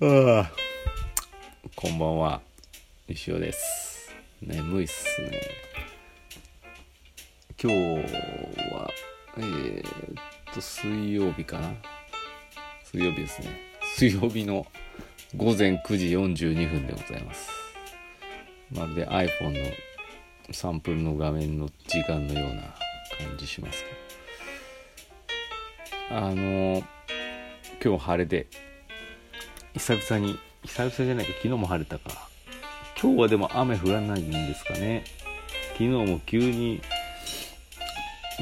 あこんばんは。石尾です。眠いっすね。今日はえー、っと水曜日かな？水曜日ですね。水曜日の午前9時42分でございます。まるで iPhone のサンプルの画面の時間のような感じしますけど。あの今日晴れで久々に久々じゃないか昨日も晴れたか。今日はでも雨降らないんですかね。昨日も急に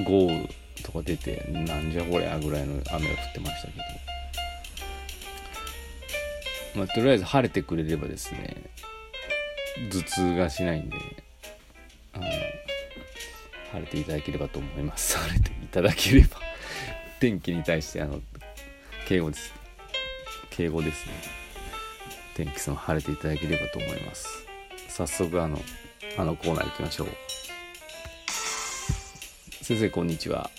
豪雨とか出てなんじゃこりゃぐらいの雨が降ってましたけど。まあとりあえず晴れてくれればですね頭痛がしないんで晴れていただければと思います。晴れていただければ。天気に対してあの敬語です。敬語ですね。天気さん晴れていただければと思います。早速あのあのコーナー行きましょう。先生こんにちは。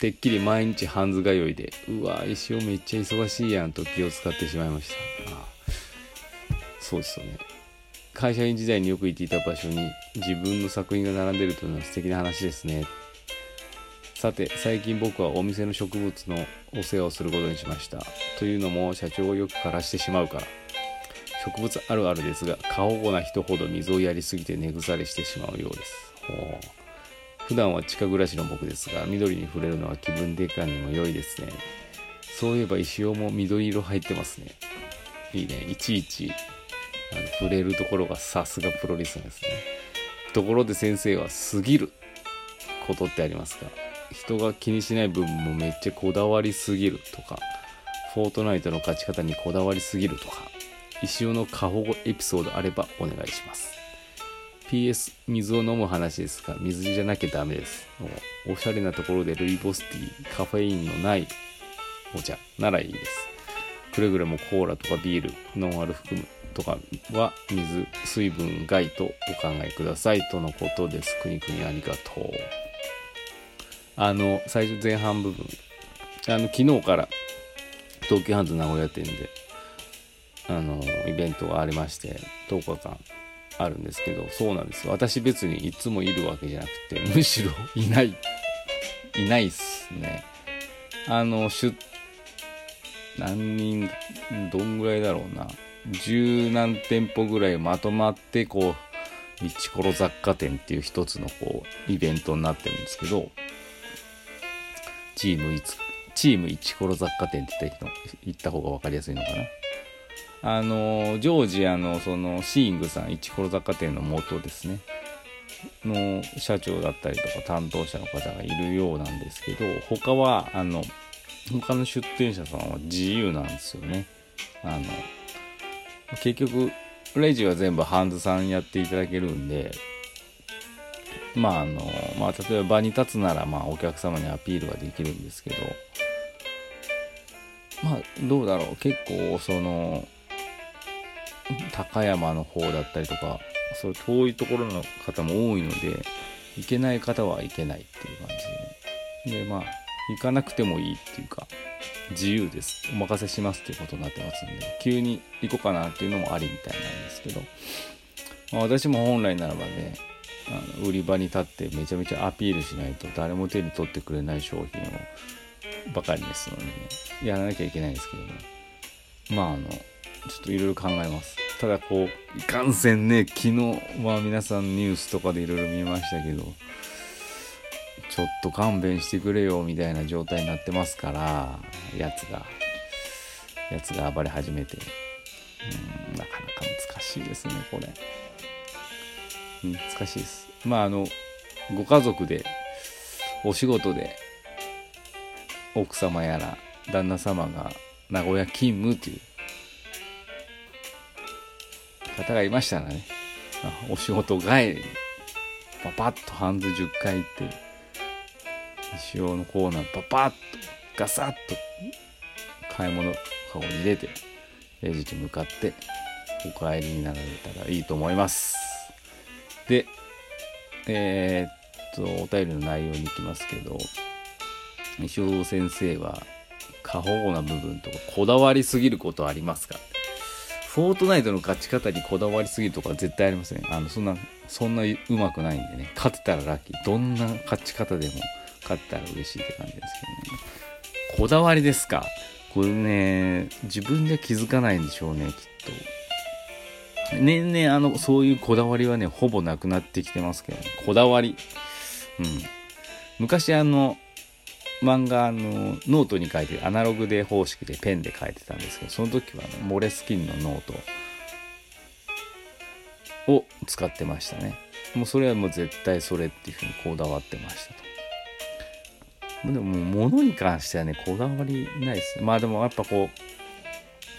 てっきり毎日ハンズ通いでうわ石尾めっちゃ忙しいやんと気を使ってしまいました。ああ。そうですよね。会社員時代によく行っていた場所に自分の作品が並んでるというのは素敵な話ですね。さて最近僕はお店の植物のお世話をすることにしました。というのも社長をよく枯らしてしまうから。植物あるあるですが過保護な人ほど水をやりすぎて根腐れしてしまうようです。普段は地下暮らしの僕ですが緑に触れるのは気分転換にも良いですね。そういえば石尾も緑色入ってますね。いいね。いちいちあの触れるところがさすがプロレスですね。ところで先生は過ぎることってありますか？人が気にしない部分もめっちゃこだわりすぎるとかフォートナイトの勝ち方にこだわりすぎるとか石尾の過保護エピソードあればお願いします。PS 水を飲む話ですが水じゃなきゃダメです。おしゃれなところでルイボスティーカフェインのないお茶ならいいです。くれぐれもコーラとかビールノンアル含むとかは水水分外とお考えくださいとのことです。くにくにありがとう。あの最初前半部分。あの昨日から東急ハンズ名古屋店であのイベントがありまして10日間あるんですけどそうなんです私別にいつもいるわけじゃなくてむしろいないいないっすね。あの出何人どんぐらいだろうな。十何店舗ぐらいまとまってこうイチコロ雑貨店っていう一つのこうイベントになってるんですけどチームいつチームイチコロ雑貨店って言った方が分かりやすいのかな？あのジョージアのそのシーイングさんイチコロ雑貨店の元ですね。の社長だったりとか担当者の方がいるようなんですけど他はあの他の出店者さんは自由なんですよね。あの結局レジは全部ハンズさんやっていただけるんでまああのまあ例えば場に立つならまあお客様にアピールはできるんですけどまあどうだろう。結構その高山の方だったりとかそう遠いところの方も多いので行けない方は行けないっていう感じで。でまあ行かなくてもいいっていうか自由です。お任せしますっていうことになってますんで急に行こうかなっていうのもありみたいなんですけど、まあ、私も本来ならばねあの売り場に立ってめちゃめちゃアピールしないと誰も手に取ってくれない商品をばかりですので、ね、やらなきゃいけないんですけどねまああのちょっといろいろ考えます。ただこういかんせんね昨日は皆さんニュースとかでいろいろ見ましたけどちょっと勘弁してくれよみたいな状態になってますからやつがやつが暴れ始めて。うんなかなか難しいですねこれ。難しいです。まああのご家族でお仕事で奥様やら旦那様が名古屋勤務という方がいましたらね。お仕事帰りにパパッとハンズ10回行って石尾のコーナーパパッとガサッと買い物カゴに入れてレジに向かってお帰りになられたらいいと思います。でえー、っとお便りの内容に行きますけど石尾先生は過保護な部分とかこだわりすぎることありますか？フォートナイトの勝ち方にこだわりすぎるとか絶対ありません、あのそんなそんなうまくないんでね。勝てたらラッキー。どんな勝ち方でも勝ったら嬉しいって感じですけどね。こだわりですか？これね自分で気づかないんでしょうねきっと。年々あのそういうこだわりはねほぼなくなってきてますけど、ね、こだわり。うん。昔あの漫画のノートに書いてアナログで方式でペンで書いてたんですけどその時はあのモレスキンのノートを使ってましたね。もうそれはもう絶対それっていうふうにこだわってましたと。でももう物に関してはねこだわりないです。ねまあでもやっぱこう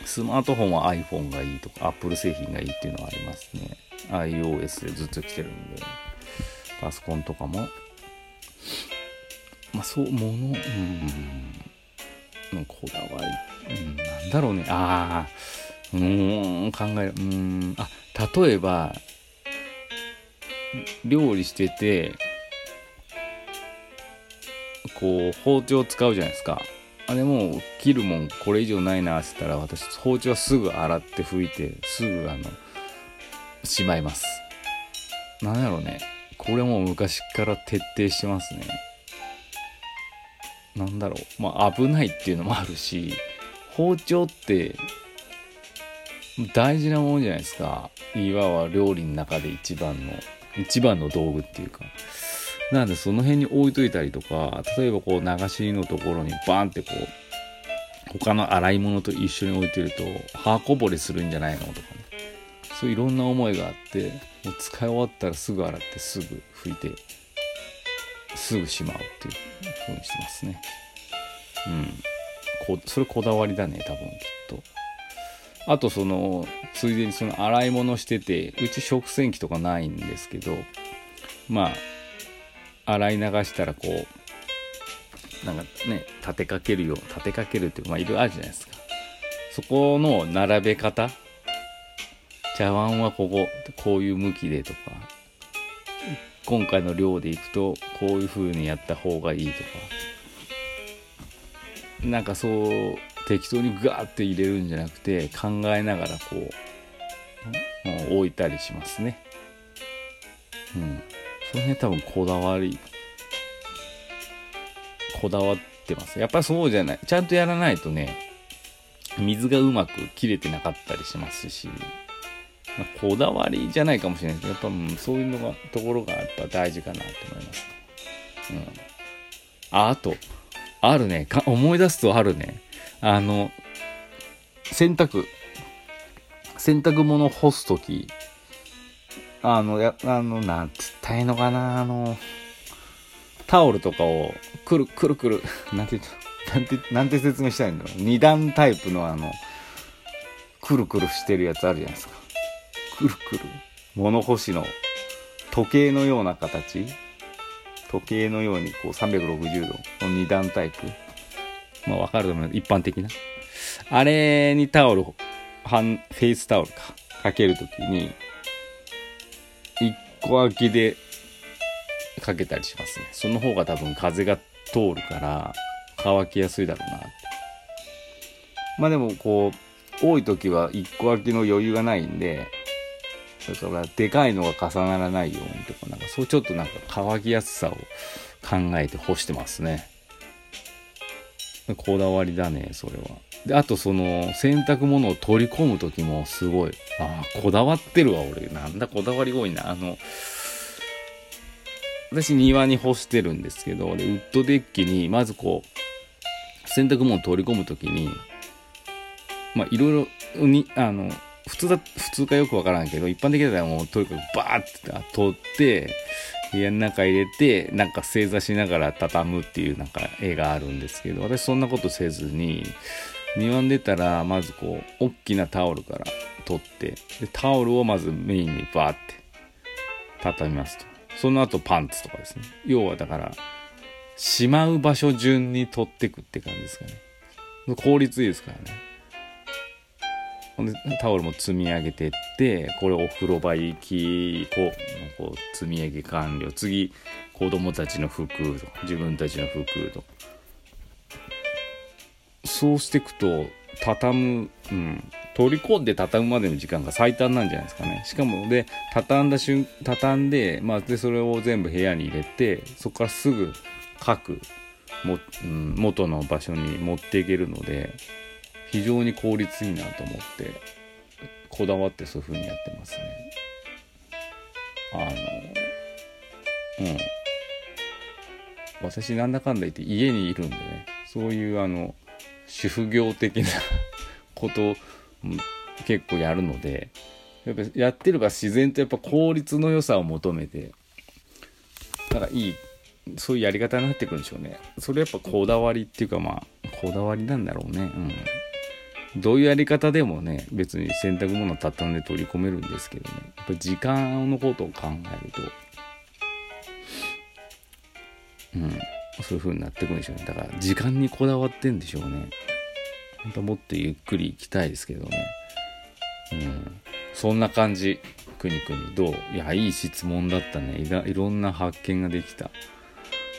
スマートフォンは iPhone がいいとか Apple 製品がいいっていうのはありますね。iOS でずっと来てるんで。パソコンとかも。まあそうものうん。こだわり、うん、なんだろうね。ああうん考えうん。あ例えば料理しててこう包丁使うじゃないですか。あれもう切るもんこれ以上ないなって言ったら私包丁はすぐ洗って拭いてすぐあのしまいますなんだろうねこれも昔から徹底してますねなんだろう、まあ危ないっていうのもあるし、包丁って大事なものじゃないですか。いわば料理の中で一番の、一番の道具っていうか。なんでその辺に置いといたりとか、例えばこう流しのところにバーンってこう、他の洗い物と一緒に置いてると、刃こぼれするんじゃないのとかね。そういろんな思いがあって、もう使い終わったらすぐ洗ってすぐ拭いてすぐしまうっていう風にしてますね。うん。こそれこだわりだね多分きっと。あとそのついでにその洗い物しててうち食洗機とかないんですけどまあ洗い流したらこうなんかね立てかけるよう立てかけるっていうかまあいろいろあるじゃないですか。そこの並べ方茶碗はこここういう向きでとか今回の量でいくとこういう風にやった方がいいとか。なんかそう適当にガーって入れるんじゃなくて考えながらこう、もう置いたりしますね。うん。その辺多分こだわりこだわってますやっぱそうじゃないちゃんとやらないとね水がうまく切れてなかったりしますしまあ、こだわりじゃないかもしれないですけど、やっぱ、そういうのが、ところがやっぱ大事かなと思います。うん。あ、あと、あるね。か思い出すとあるね。あの、洗濯、洗濯物干すとき、あの、や、あの、なんつったいのかな、あの、タオルとかを、くる、くるくる、なんて言うなんて、なんて説明したいんだろう。二段タイプのあの、くるくるしてるやつあるじゃないですか。くるくる。物干しの時計のような形。時計のようにこう360度。の2段タイプ。まあわかると思う。一般的な。あれにタオルフェイスタオルか。かけるときに1個空きでかけたりしますね。その方が多分風が通るから乾きやすいだろうなって。まあでもこう多い時は1個空きの余裕がないんでだからでかいのが重ならないようにとかなんかそうちょっとなんか乾きやすさを考えて干してますね。こだわりだねそれは。であとその洗濯物を取り込む時もすごいああこだわってるわ俺。なんだこだわり多いな。あの私庭に干してるんですけどでウッドデッキにまずこう洗濯物を取り込む時にまあいろいろにあの普通だ、普通かよくわからんけど、一般的だったらもうとにかくバーって取って、部屋の中入れて、なんか正座しながら畳むっていうなんか絵があるんですけど、私そんなことせずに、庭に出たら、まずこう、大きなタオルから取って、で、タオルをまずメインにバーって畳みますと。その後パンツとかですね。要はだから、しまう場所順に取ってくって感じですかね。効率いいですからね。ほんでタオルも積み上げてってこれお風呂場行きこうこう積み上げ完了次子供たちの服とか自分たちの服とかそうしていくと畳む、うん、取り込んで畳むまでの時間が最短なんじゃないですかね。しかもで畳んだ瞬畳んで,、まあ、でそれを全部部屋に入れてそこからすぐ各も、うん、元の場所に持っていけるので非常に効率いいなと思ってこだわってそういう風にやってますね。あのうん。私なんだかんだ言って家にいるんでね。そういうあの主婦業的な こと結構やるのでやっぱやってれば自然とやっぱ効率の良さを求めてなんかいいそういうやり方になってくるんでしょうね。それやっぱこだわりっていうかまあこだわりなんだろうね。うん。どういうやり方でもね別に洗濯物畳んで取り込めるんですけどね。やっぱ時間のことを考えると。うん。そういう風になってくるんでしょうね。だから時間にこだわってんでしょうね。本当もっとゆっくり行きたいですけどね。うん。そんな感じ。くにくに。どう？いやいい質問だったね。いろんな発見ができた。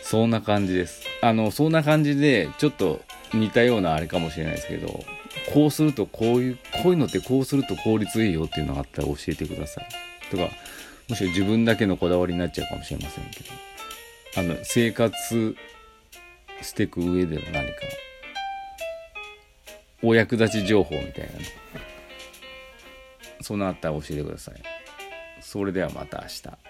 そんな感じです。あのそんな感じでちょっと似たようなあれかもしれないですけどこうするとこういうこういうのってこうすると効率いいよっていうのがあったら教えてください。とかもしろ自分だけのこだわりになっちゃうかもしれませんけど。あの生活していく上での何かお役立ち情報みたいなねそうなったら教えてください。それではまた明日。